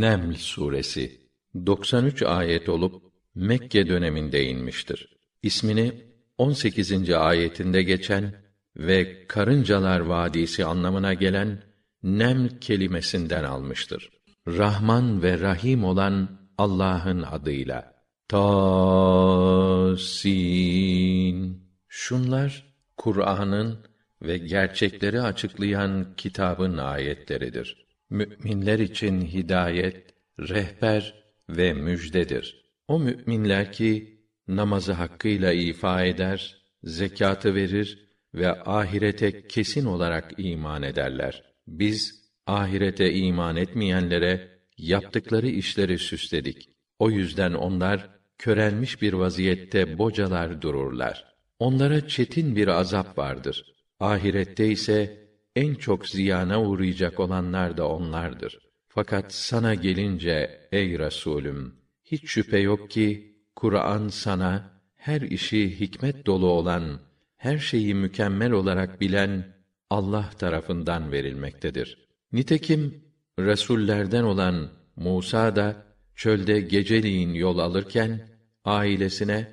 Neml suresi 93 ayet olup Mekke döneminde inmiştir. İsmini 18. ayetinde geçen ve karıncalar vadisi anlamına gelen nem kelimesinden almıştır. Rahman ve Rahim olan Allah'ın adıyla. Tasin. Şunlar Kur'an'ın ve gerçekleri açıklayan kitabın ayetleridir. Müminler için hidayet, rehber ve müjdedir. O müminler ki namazı hakkıyla ifa eder, zekatı verir ve ahirete kesin olarak iman ederler. Biz ahirete iman etmeyenlere yaptıkları işleri süsledik. O yüzden onlar körelmiş bir vaziyette bocalar dururlar. Onlara çetin bir azap vardır. Ahirette ise en çok ziyana uğrayacak olanlar da onlardır. Fakat sana gelince ey Resulüm hiç şüphe yok ki Kur'an sana her işi hikmet dolu olan, her şeyi mükemmel olarak bilen Allah tarafından verilmektedir. Nitekim resullerden olan Musa da çölde geceliğin yol alırken ailesine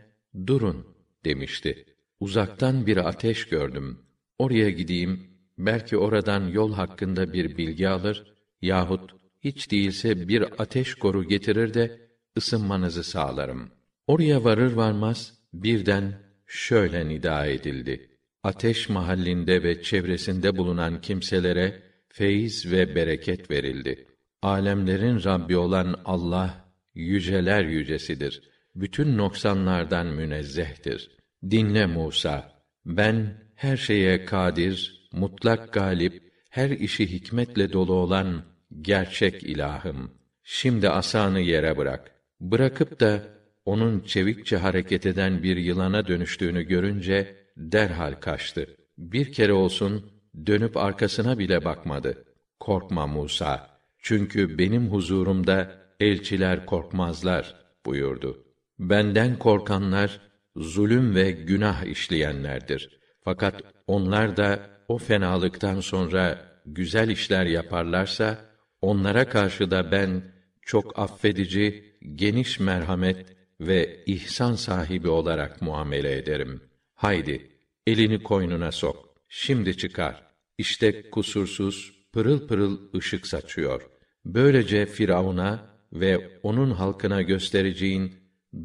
durun demişti. Uzaktan bir ateş gördüm. Oraya gideyim, belki oradan yol hakkında bir bilgi alır yahut hiç değilse bir ateş koru getirir de ısınmanızı sağlarım. Oraya varır varmaz birden şöyle nida edildi. Ateş mahallinde ve çevresinde bulunan kimselere feyiz ve bereket verildi. Alemlerin Rabbi olan Allah yüceler yücesidir. Bütün noksanlardan münezzehtir. Dinle Musa, ben her şeye kadir, mutlak galip, her işi hikmetle dolu olan gerçek ilahım. Şimdi asanı yere bırak. Bırakıp da onun çevikçe hareket eden bir yılana dönüştüğünü görünce derhal kaçtı. Bir kere olsun dönüp arkasına bile bakmadı. Korkma Musa. Çünkü benim huzurumda elçiler korkmazlar buyurdu. Benden korkanlar zulüm ve günah işleyenlerdir. Fakat onlar da o fenalıktan sonra güzel işler yaparlarsa onlara karşı da ben çok affedici, geniş merhamet ve ihsan sahibi olarak muamele ederim. Haydi, elini koynuna sok. Şimdi çıkar. İşte kusursuz, pırıl pırıl ışık saçıyor. Böylece Firavun'a ve onun halkına göstereceğin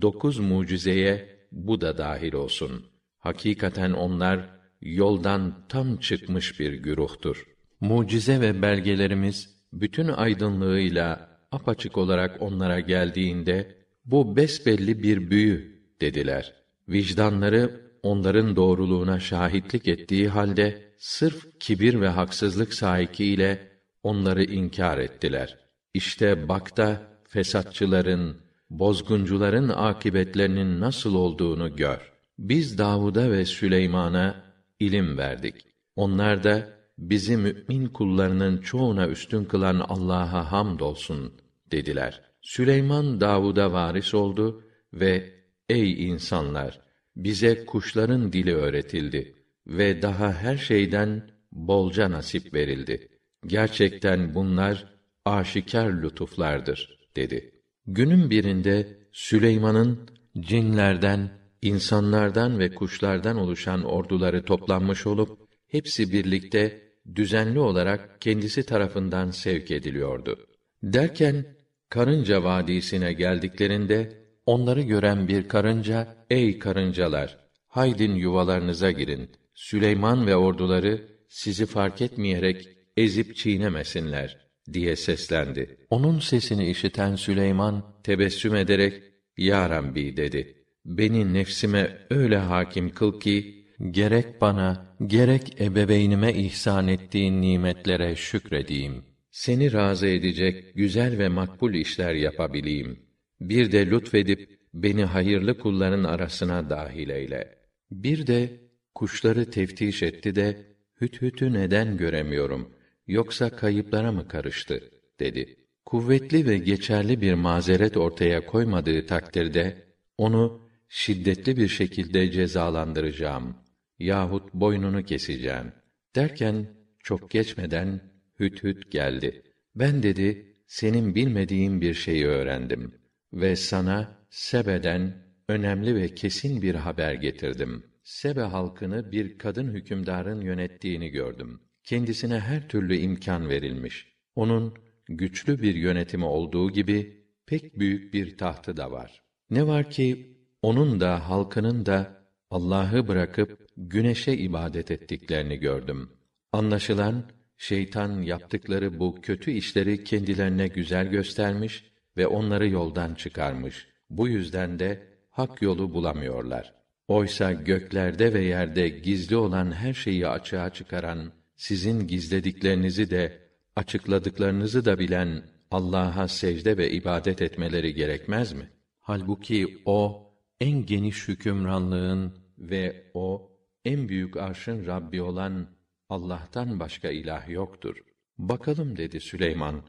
dokuz mucizeye bu da dahil olsun. Hakikaten onlar yoldan tam çıkmış bir güruhtur. Mucize ve belgelerimiz bütün aydınlığıyla apaçık olarak onlara geldiğinde bu besbelli bir büyü dediler. Vicdanları onların doğruluğuna şahitlik ettiği halde sırf kibir ve haksızlık sahikiyle onları inkar ettiler. İşte bak da fesatçıların, bozguncuların akibetlerinin nasıl olduğunu gör. Biz Davud'a ve Süleyman'a ilim verdik. Onlar da bizi mümin kullarının çoğuna üstün kılan Allah'a hamdolsun dediler. Süleyman Davud'a varis oldu ve ey insanlar bize kuşların dili öğretildi ve daha her şeyden bolca nasip verildi. Gerçekten bunlar aşikar lütuflardır dedi. Günün birinde Süleyman'ın cinlerden, insanlardan ve kuşlardan oluşan orduları toplanmış olup hepsi birlikte düzenli olarak kendisi tarafından sevk ediliyordu. Derken Karınca Vadisi'ne geldiklerinde onları gören bir karınca, ey karıncalar, haydin yuvalarınıza girin. Süleyman ve orduları sizi fark etmeyerek ezip çiğnemesinler diye seslendi. Onun sesini işiten Süleyman tebessüm ederek Ya Rabbi dedi. Beni nefsime öyle hakim kıl ki gerek bana gerek ebeveynime ihsan ettiğin nimetlere şükredeyim. Seni razı edecek güzel ve makbul işler yapabileyim. Bir de lütfedip beni hayırlı kulların arasına dahil eyle. Bir de kuşları teftiş etti de hüthütü neden göremiyorum? Yoksa kayıplara mı karıştı? dedi. Kuvvetli ve geçerli bir mazeret ortaya koymadığı takdirde onu şiddetli bir şekilde cezalandıracağım yahut boynunu keseceğim. Derken çok geçmeden Hüt Hüt geldi. Ben dedi senin bilmediğin bir şeyi öğrendim ve sana Sebe'den önemli ve kesin bir haber getirdim. Sebe halkını bir kadın hükümdarın yönettiğini gördüm. Kendisine her türlü imkan verilmiş. Onun güçlü bir yönetimi olduğu gibi pek büyük bir tahtı da var. Ne var ki onun da halkının da Allah'ı bırakıp güneşe ibadet ettiklerini gördüm. Anlaşılan şeytan yaptıkları bu kötü işleri kendilerine güzel göstermiş ve onları yoldan çıkarmış. Bu yüzden de hak yolu bulamıyorlar. Oysa göklerde ve yerde gizli olan her şeyi açığa çıkaran, sizin gizlediklerinizi de açıkladıklarınızı da bilen Allah'a secde ve ibadet etmeleri gerekmez mi? Halbuki o en geniş hükümranlığın ve o en büyük arşın Rabbi olan Allah'tan başka ilah yoktur. Bakalım dedi Süleyman.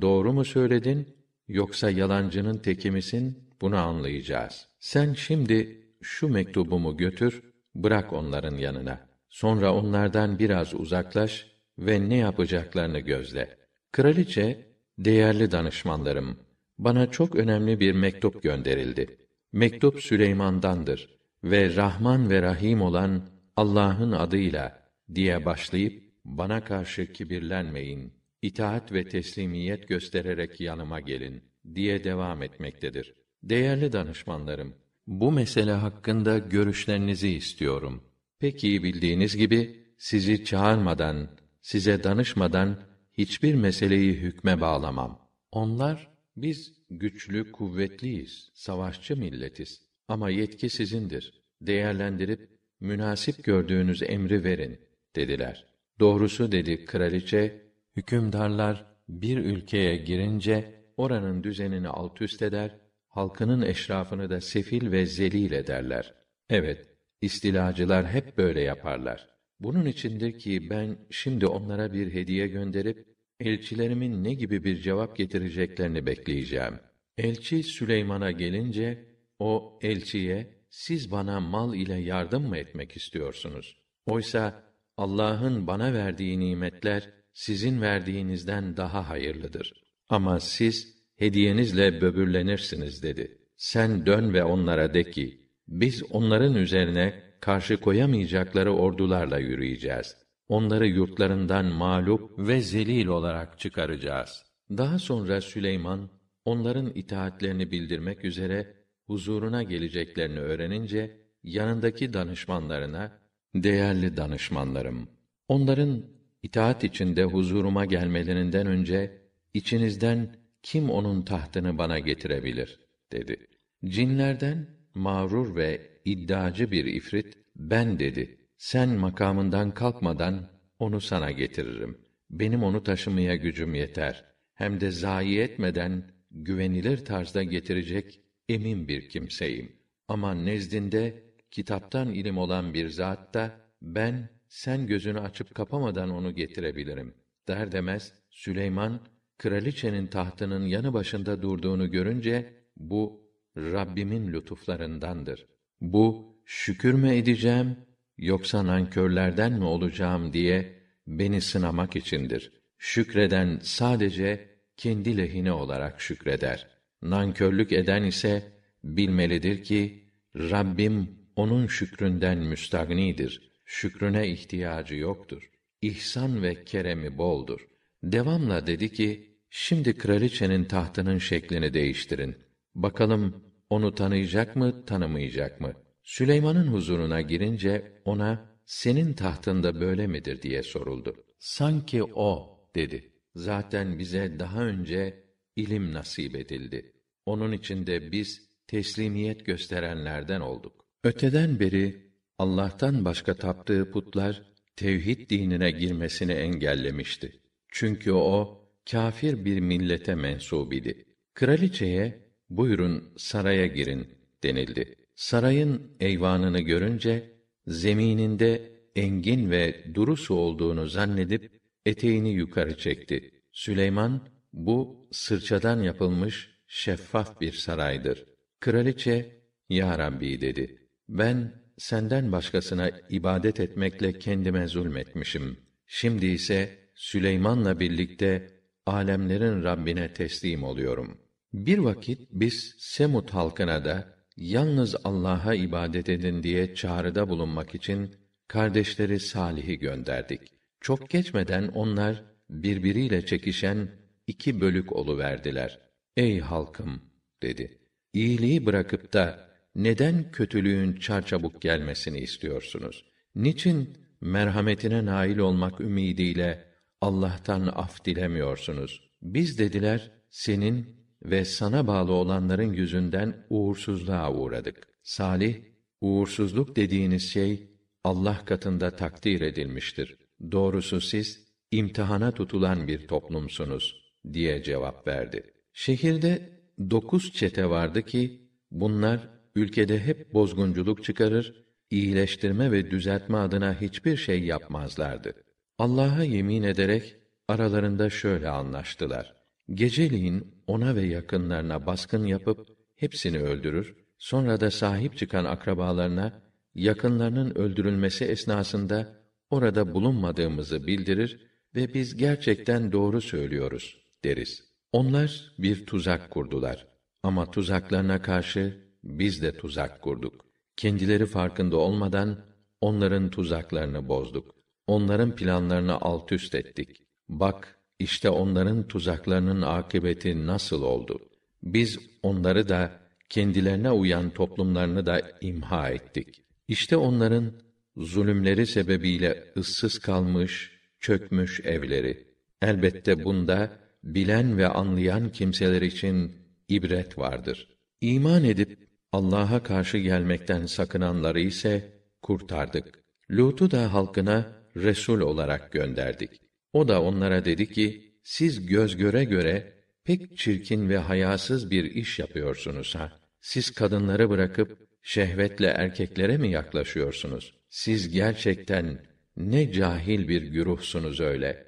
Doğru mu söyledin yoksa yalancının teki misin? Bunu anlayacağız. Sen şimdi şu mektubumu götür, bırak onların yanına. Sonra onlardan biraz uzaklaş ve ne yapacaklarını gözle. Kraliçe, değerli danışmanlarım, bana çok önemli bir mektup gönderildi. Mektup Süleyman'dandır ve Rahman ve Rahim olan Allah'ın adıyla diye başlayıp bana karşı kibirlenmeyin, itaat ve teslimiyet göstererek yanıma gelin diye devam etmektedir. Değerli danışmanlarım, bu mesele hakkında görüşlerinizi istiyorum. Pek iyi bildiğiniz gibi sizi çağırmadan, size danışmadan hiçbir meseleyi hükme bağlamam. Onlar biz güçlü, kuvvetliyiz, savaşçı milletiz. Ama yetki sizindir. Değerlendirip münasip gördüğünüz emri verin dediler. Doğrusu dedi kraliçe, hükümdarlar bir ülkeye girince oranın düzenini alt üst eder, halkının eşrafını da sefil ve zelil ederler. Evet, istilacılar hep böyle yaparlar. Bunun içindir ki ben şimdi onlara bir hediye gönderip elçilerimin ne gibi bir cevap getireceklerini bekleyeceğim. Elçi Süleyman'a gelince o elçiye siz bana mal ile yardım mı etmek istiyorsunuz? Oysa Allah'ın bana verdiği nimetler sizin verdiğinizden daha hayırlıdır. Ama siz hediyenizle böbürlenirsiniz dedi. Sen dön ve onlara de ki, biz onların üzerine karşı koyamayacakları ordularla yürüyeceğiz. Onları yurtlarından mağlup ve zelil olarak çıkaracağız. Daha sonra Süleyman, onların itaatlerini bildirmek üzere huzuruna geleceklerini öğrenince, yanındaki danışmanlarına, değerli danışmanlarım, onların itaat içinde huzuruma gelmelerinden önce, içinizden kim onun tahtını bana getirebilir dedi. Cinlerden mağrur ve iddiacı bir ifrit ben dedi. Sen makamından kalkmadan onu sana getiririm. Benim onu taşımaya gücüm yeter. Hem de zayi etmeden güvenilir tarzda getirecek emin bir kimseyim. Ama nezdinde kitaptan ilim olan bir zat da ben sen gözünü açıp kapamadan onu getirebilirim. Der demez Süleyman kraliçenin tahtının yanı başında durduğunu görünce bu Rabbimin lütuflarındandır. Bu şükür mü edeceğim yoksa nankörlerden mi olacağım diye beni sınamak içindir. Şükreden sadece kendi lehine olarak şükreder. Nankörlük eden ise bilmelidir ki Rabbim onun şükründen müstagnidir. Şükrüne ihtiyacı yoktur. İhsan ve keremi boldur. Devamla dedi ki, Şimdi kraliçenin tahtının şeklini değiştirin. Bakalım onu tanıyacak mı, tanımayacak mı? Süleyman'ın huzuruna girince ona senin tahtında böyle midir diye soruldu. Sanki o dedi. Zaten bize daha önce ilim nasip edildi. Onun içinde biz teslimiyet gösterenlerden olduk. Öteden beri Allah'tan başka taptığı putlar tevhid dinine girmesini engellemişti. Çünkü o kâfir bir millete mensup idi. Kraliçeye buyurun saraya girin denildi. Sarayın eyvanını görünce zemininde engin ve duru su olduğunu zannedip eteğini yukarı çekti. Süleyman bu sırçadan yapılmış şeffaf bir saraydır. Kraliçe ya Rabbi dedi. Ben senden başkasına ibadet etmekle kendime zulmetmişim. Şimdi ise Süleyman'la birlikte alemlerin Rabbine teslim oluyorum. Bir vakit biz Semut halkına da yalnız Allah'a ibadet edin diye çağrıda bulunmak için kardeşleri Salih'i gönderdik. Çok geçmeden onlar birbiriyle çekişen iki bölük oluverdiler. Ey halkım dedi. İyiliği bırakıp da neden kötülüğün çarçabuk gelmesini istiyorsunuz? Niçin merhametine nail olmak ümidiyle Allah'tan af dilemiyorsunuz? Biz dediler, senin ve sana bağlı olanların yüzünden uğursuzluğa uğradık. Salih, uğursuzluk dediğiniz şey Allah katında takdir edilmiştir. Doğrusu siz imtihana tutulan bir toplumsunuz diye cevap verdi. Şehirde dokuz çete vardı ki bunlar ülkede hep bozgunculuk çıkarır, iyileştirme ve düzeltme adına hiçbir şey yapmazlardı. Allah'a yemin ederek aralarında şöyle anlaştılar. Geceliğin ona ve yakınlarına baskın yapıp hepsini öldürür, sonra da sahip çıkan akrabalarına yakınlarının öldürülmesi esnasında orada bulunmadığımızı bildirir ve biz gerçekten doğru söylüyoruz deriz. Onlar bir tuzak kurdular. Ama tuzaklarına karşı biz de tuzak kurduk. Kendileri farkında olmadan onların tuzaklarını bozduk. Onların planlarını alt üst ettik. Bak, işte onların tuzaklarının akıbeti nasıl oldu? Biz onları da kendilerine uyan toplumlarını da imha ettik. İşte onların zulümleri sebebiyle ıssız kalmış, çökmüş evleri. Elbette bunda bilen ve anlayan kimseler için ibret vardır. İman edip Allah'a karşı gelmekten sakınanları ise kurtardık. Lut'u da halkına resul olarak gönderdik. O da onlara dedi ki: Siz göz göre göre pek çirkin ve hayasız bir iş yapıyorsunuz ha. Siz kadınları bırakıp şehvetle erkeklere mi yaklaşıyorsunuz? Siz gerçekten ne cahil bir güruhsunuz öyle.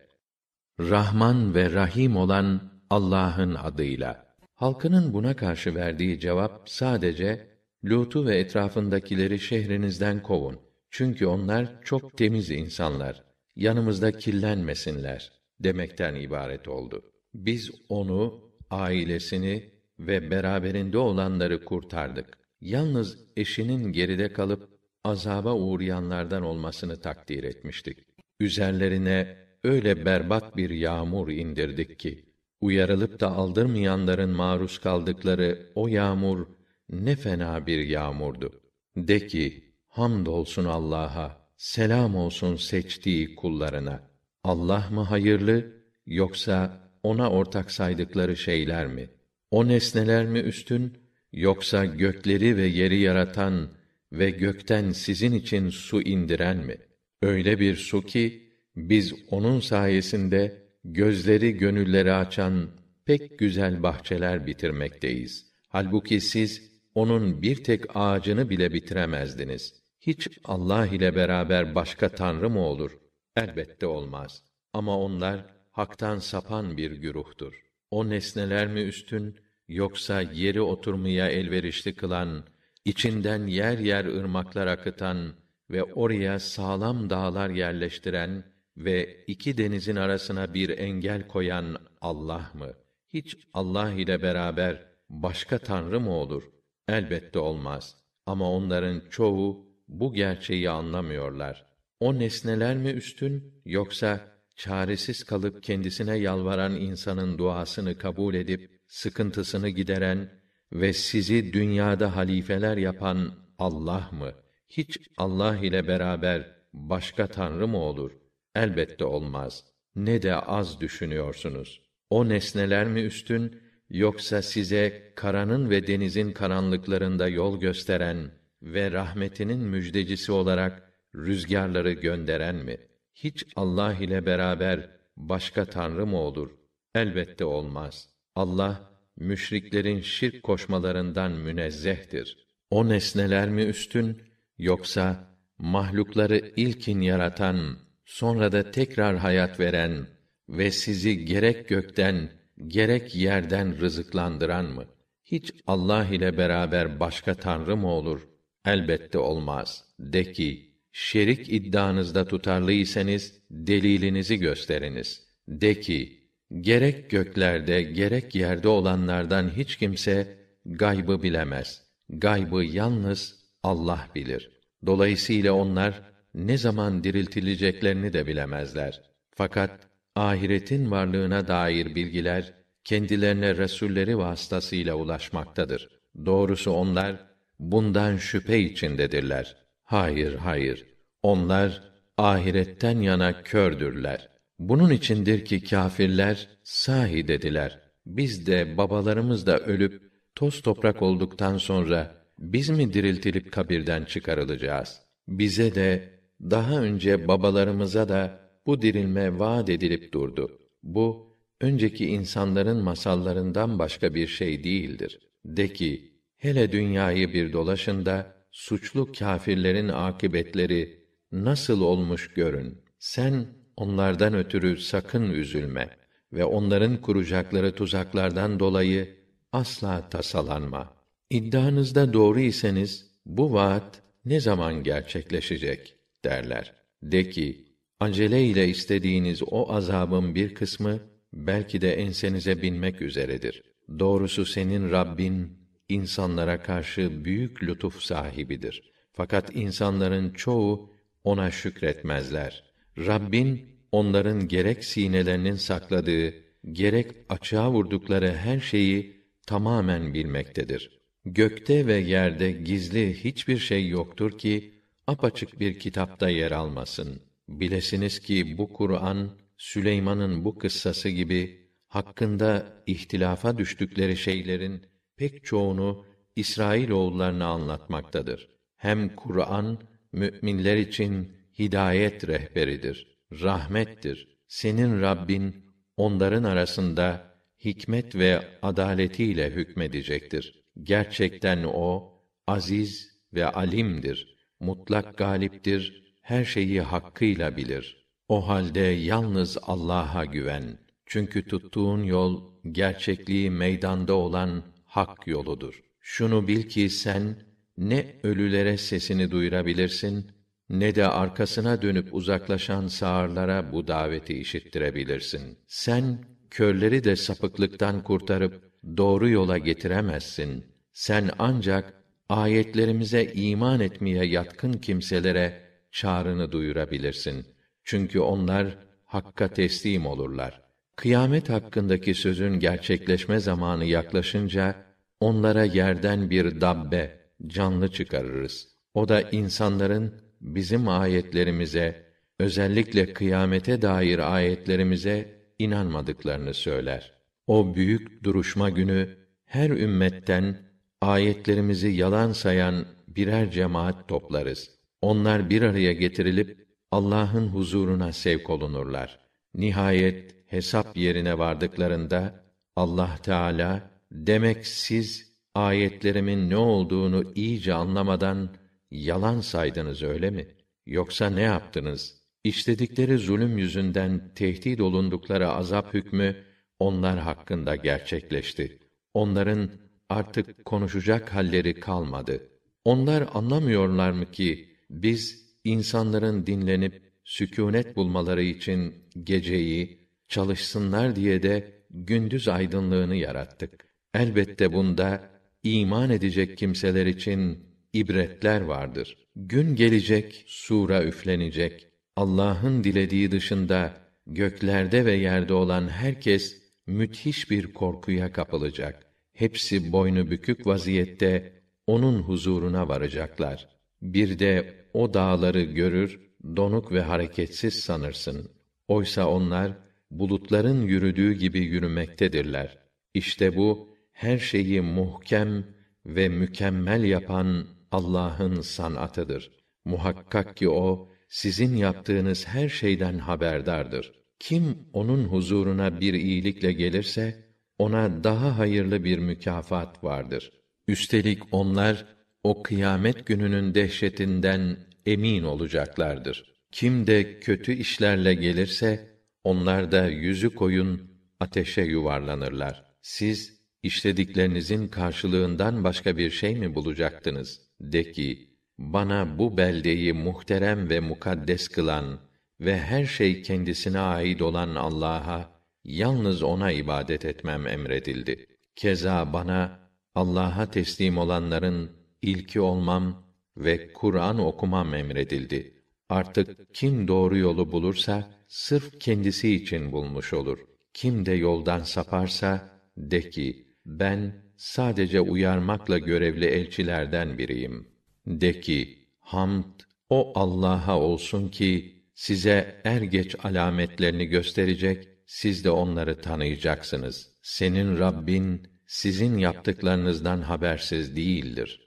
Rahman ve Rahim olan Allah'ın adıyla. Halkının buna karşı verdiği cevap sadece Lut'u ve etrafındakileri şehrinizden kovun. Çünkü onlar çok temiz insanlar. Yanımızda kirlenmesinler demekten ibaret oldu. Biz onu, ailesini ve beraberinde olanları kurtardık. Yalnız eşinin geride kalıp azaba uğrayanlardan olmasını takdir etmiştik. Üzerlerine öyle berbat bir yağmur indirdik ki uyarılıp da aldırmayanların maruz kaldıkları o yağmur ne fena bir yağmurdu. De ki, hamdolsun Allah'a, selam olsun seçtiği kullarına. Allah mı hayırlı, yoksa ona ortak saydıkları şeyler mi? O nesneler mi üstün, yoksa gökleri ve yeri yaratan ve gökten sizin için su indiren mi? Öyle bir su ki, biz onun sayesinde gözleri gönülleri açan pek güzel bahçeler bitirmekteyiz. Halbuki siz onun bir tek ağacını bile bitiremezdiniz. Hiç Allah ile beraber başka tanrı mı olur? Elbette olmaz. Ama onlar haktan sapan bir güruhtur. O nesneler mi üstün yoksa yeri oturmaya elverişli kılan, içinden yer yer ırmaklar akıtan ve oraya sağlam dağlar yerleştiren ve iki denizin arasına bir engel koyan Allah mı? Hiç Allah ile beraber başka tanrı mı olur? Elbette olmaz. Ama onların çoğu bu gerçeği anlamıyorlar. O nesneler mi üstün yoksa çaresiz kalıp kendisine yalvaran insanın duasını kabul edip sıkıntısını gideren ve sizi dünyada halifeler yapan Allah mı? Hiç Allah ile beraber başka tanrı mı olur? Elbette olmaz. Ne de az düşünüyorsunuz. O nesneler mi üstün, yoksa size karanın ve denizin karanlıklarında yol gösteren ve rahmetinin müjdecisi olarak rüzgarları gönderen mi? Hiç Allah ile beraber başka tanrı mı olur? Elbette olmaz. Allah müşriklerin şirk koşmalarından münezzehtir. O nesneler mi üstün yoksa mahlukları ilkin yaratan sonra da tekrar hayat veren ve sizi gerek gökten gerek yerden rızıklandıran mı? Hiç Allah ile beraber başka tanrı mı olur? Elbette olmaz. De ki, şerik iddianızda tutarlıysanız delilinizi gösteriniz. De ki, gerek göklerde gerek yerde olanlardan hiç kimse gaybı bilemez. Gaybı yalnız Allah bilir. Dolayısıyla onlar ne zaman diriltileceklerini de bilemezler. Fakat ahiretin varlığına dair bilgiler kendilerine resulleri vasıtasıyla ulaşmaktadır. Doğrusu onlar bundan şüphe içindedirler. Hayır, hayır. Onlar ahiretten yana kördürler. Bunun içindir ki kâfirler sahi dediler. Biz de babalarımız da ölüp toz toprak olduktan sonra biz mi diriltilip kabirden çıkarılacağız? Bize de daha önce babalarımıza da bu dirilme vaat edilip durdu. Bu önceki insanların masallarından başka bir şey değildir. De ki, hele dünyayı bir dolaşın da suçlu kâfirlerin akıbetleri nasıl olmuş görün. Sen onlardan ötürü sakın üzülme ve onların kuracakları tuzaklardan dolayı asla tasalanma. İddianızda doğru iseniz bu vaat ne zaman gerçekleşecek derler. De ki, acele ile istediğiniz o azabın bir kısmı belki de ensenize binmek üzeredir. Doğrusu senin Rabbin insanlara karşı büyük lütuf sahibidir. Fakat insanların çoğu ona şükretmezler. Rabbin onların gerek sinelerinin sakladığı, gerek açığa vurdukları her şeyi tamamen bilmektedir. Gökte ve yerde gizli hiçbir şey yoktur ki apaçık bir kitapta yer almasın. Bilesiniz ki bu Kur'an Süleyman'ın bu kıssası gibi hakkında ihtilafa düştükleri şeylerin pek çoğunu İsrail oğullarına anlatmaktadır. Hem Kur'an müminler için hidayet rehberidir, rahmettir. Senin Rabbin onların arasında hikmet ve adaletiyle hükmedecektir. Gerçekten o aziz ve alimdir. Mutlak galiptir. Her şeyi hakkıyla bilir. O halde yalnız Allah'a güven. Çünkü tuttuğun yol gerçekliği meydanda olan hak yoludur. Şunu bil ki sen ne ölülere sesini duyurabilirsin ne de arkasına dönüp uzaklaşan sağırlara bu daveti işittirebilirsin. Sen körleri de sapıklıktan kurtarıp doğru yola getiremezsin. Sen ancak ayetlerimize iman etmeye yatkın kimselere çağrını duyurabilirsin. Çünkü onlar hakka teslim olurlar. Kıyamet hakkındaki sözün gerçekleşme zamanı yaklaşınca onlara yerden bir dabbe, canlı çıkarırız. O da insanların bizim ayetlerimize, özellikle kıyamete dair ayetlerimize inanmadıklarını söyler. O büyük duruşma günü her ümmetten ayetlerimizi yalan sayan birer cemaat toplarız. Onlar bir araya getirilip Allah'ın huzuruna sevk olunurlar. Nihayet hesap yerine vardıklarında Allah Teala demek siz ayetlerimin ne olduğunu iyice anlamadan yalan saydınız öyle mi? Yoksa ne yaptınız? İşledikleri zulüm yüzünden tehdit olundukları azap hükmü onlar hakkında gerçekleşti. Onların artık konuşacak halleri kalmadı. Onlar anlamıyorlar mı ki biz insanların dinlenip sükûnet bulmaları için geceyi çalışsınlar diye de gündüz aydınlığını yarattık. Elbette bunda iman edecek kimseler için ibretler vardır. Gün gelecek, sura üflenecek. Allah'ın dilediği dışında göklerde ve yerde olan herkes müthiş bir korkuya kapılacak. Hepsi boynu bükük vaziyette onun huzuruna varacaklar. Bir de o dağları görür, donuk ve hareketsiz sanırsın. Oysa onlar bulutların yürüdüğü gibi yürümektedirler. İşte bu her şeyi muhkem ve mükemmel yapan Allah'ın sanatıdır. Muhakkak ki o sizin yaptığınız her şeyden haberdardır. Kim onun huzuruna bir iyilikle gelirse ona daha hayırlı bir mükafat vardır. Üstelik onlar o kıyamet gününün dehşetinden emin olacaklardır. Kim de kötü işlerle gelirse onlar da yüzü koyun ateşe yuvarlanırlar. Siz işlediklerinizin karşılığından başka bir şey mi bulacaktınız? De ki, bana bu beldeyi muhterem ve mukaddes kılan ve her şey kendisine ait olan Allah'a yalnız ona ibadet etmem emredildi. Keza bana Allah'a teslim olanların ilki olmam ve Kur'an okumam emredildi. Artık kim doğru yolu bulursa sırf kendisi için bulmuş olur. Kim de yoldan saparsa de ki ben sadece uyarmakla görevli elçilerden biriyim. De ki hamd o Allah'a olsun ki size er geç alametlerini gösterecek, siz de onları tanıyacaksınız. Senin Rabbin sizin yaptıklarınızdan habersiz değildir.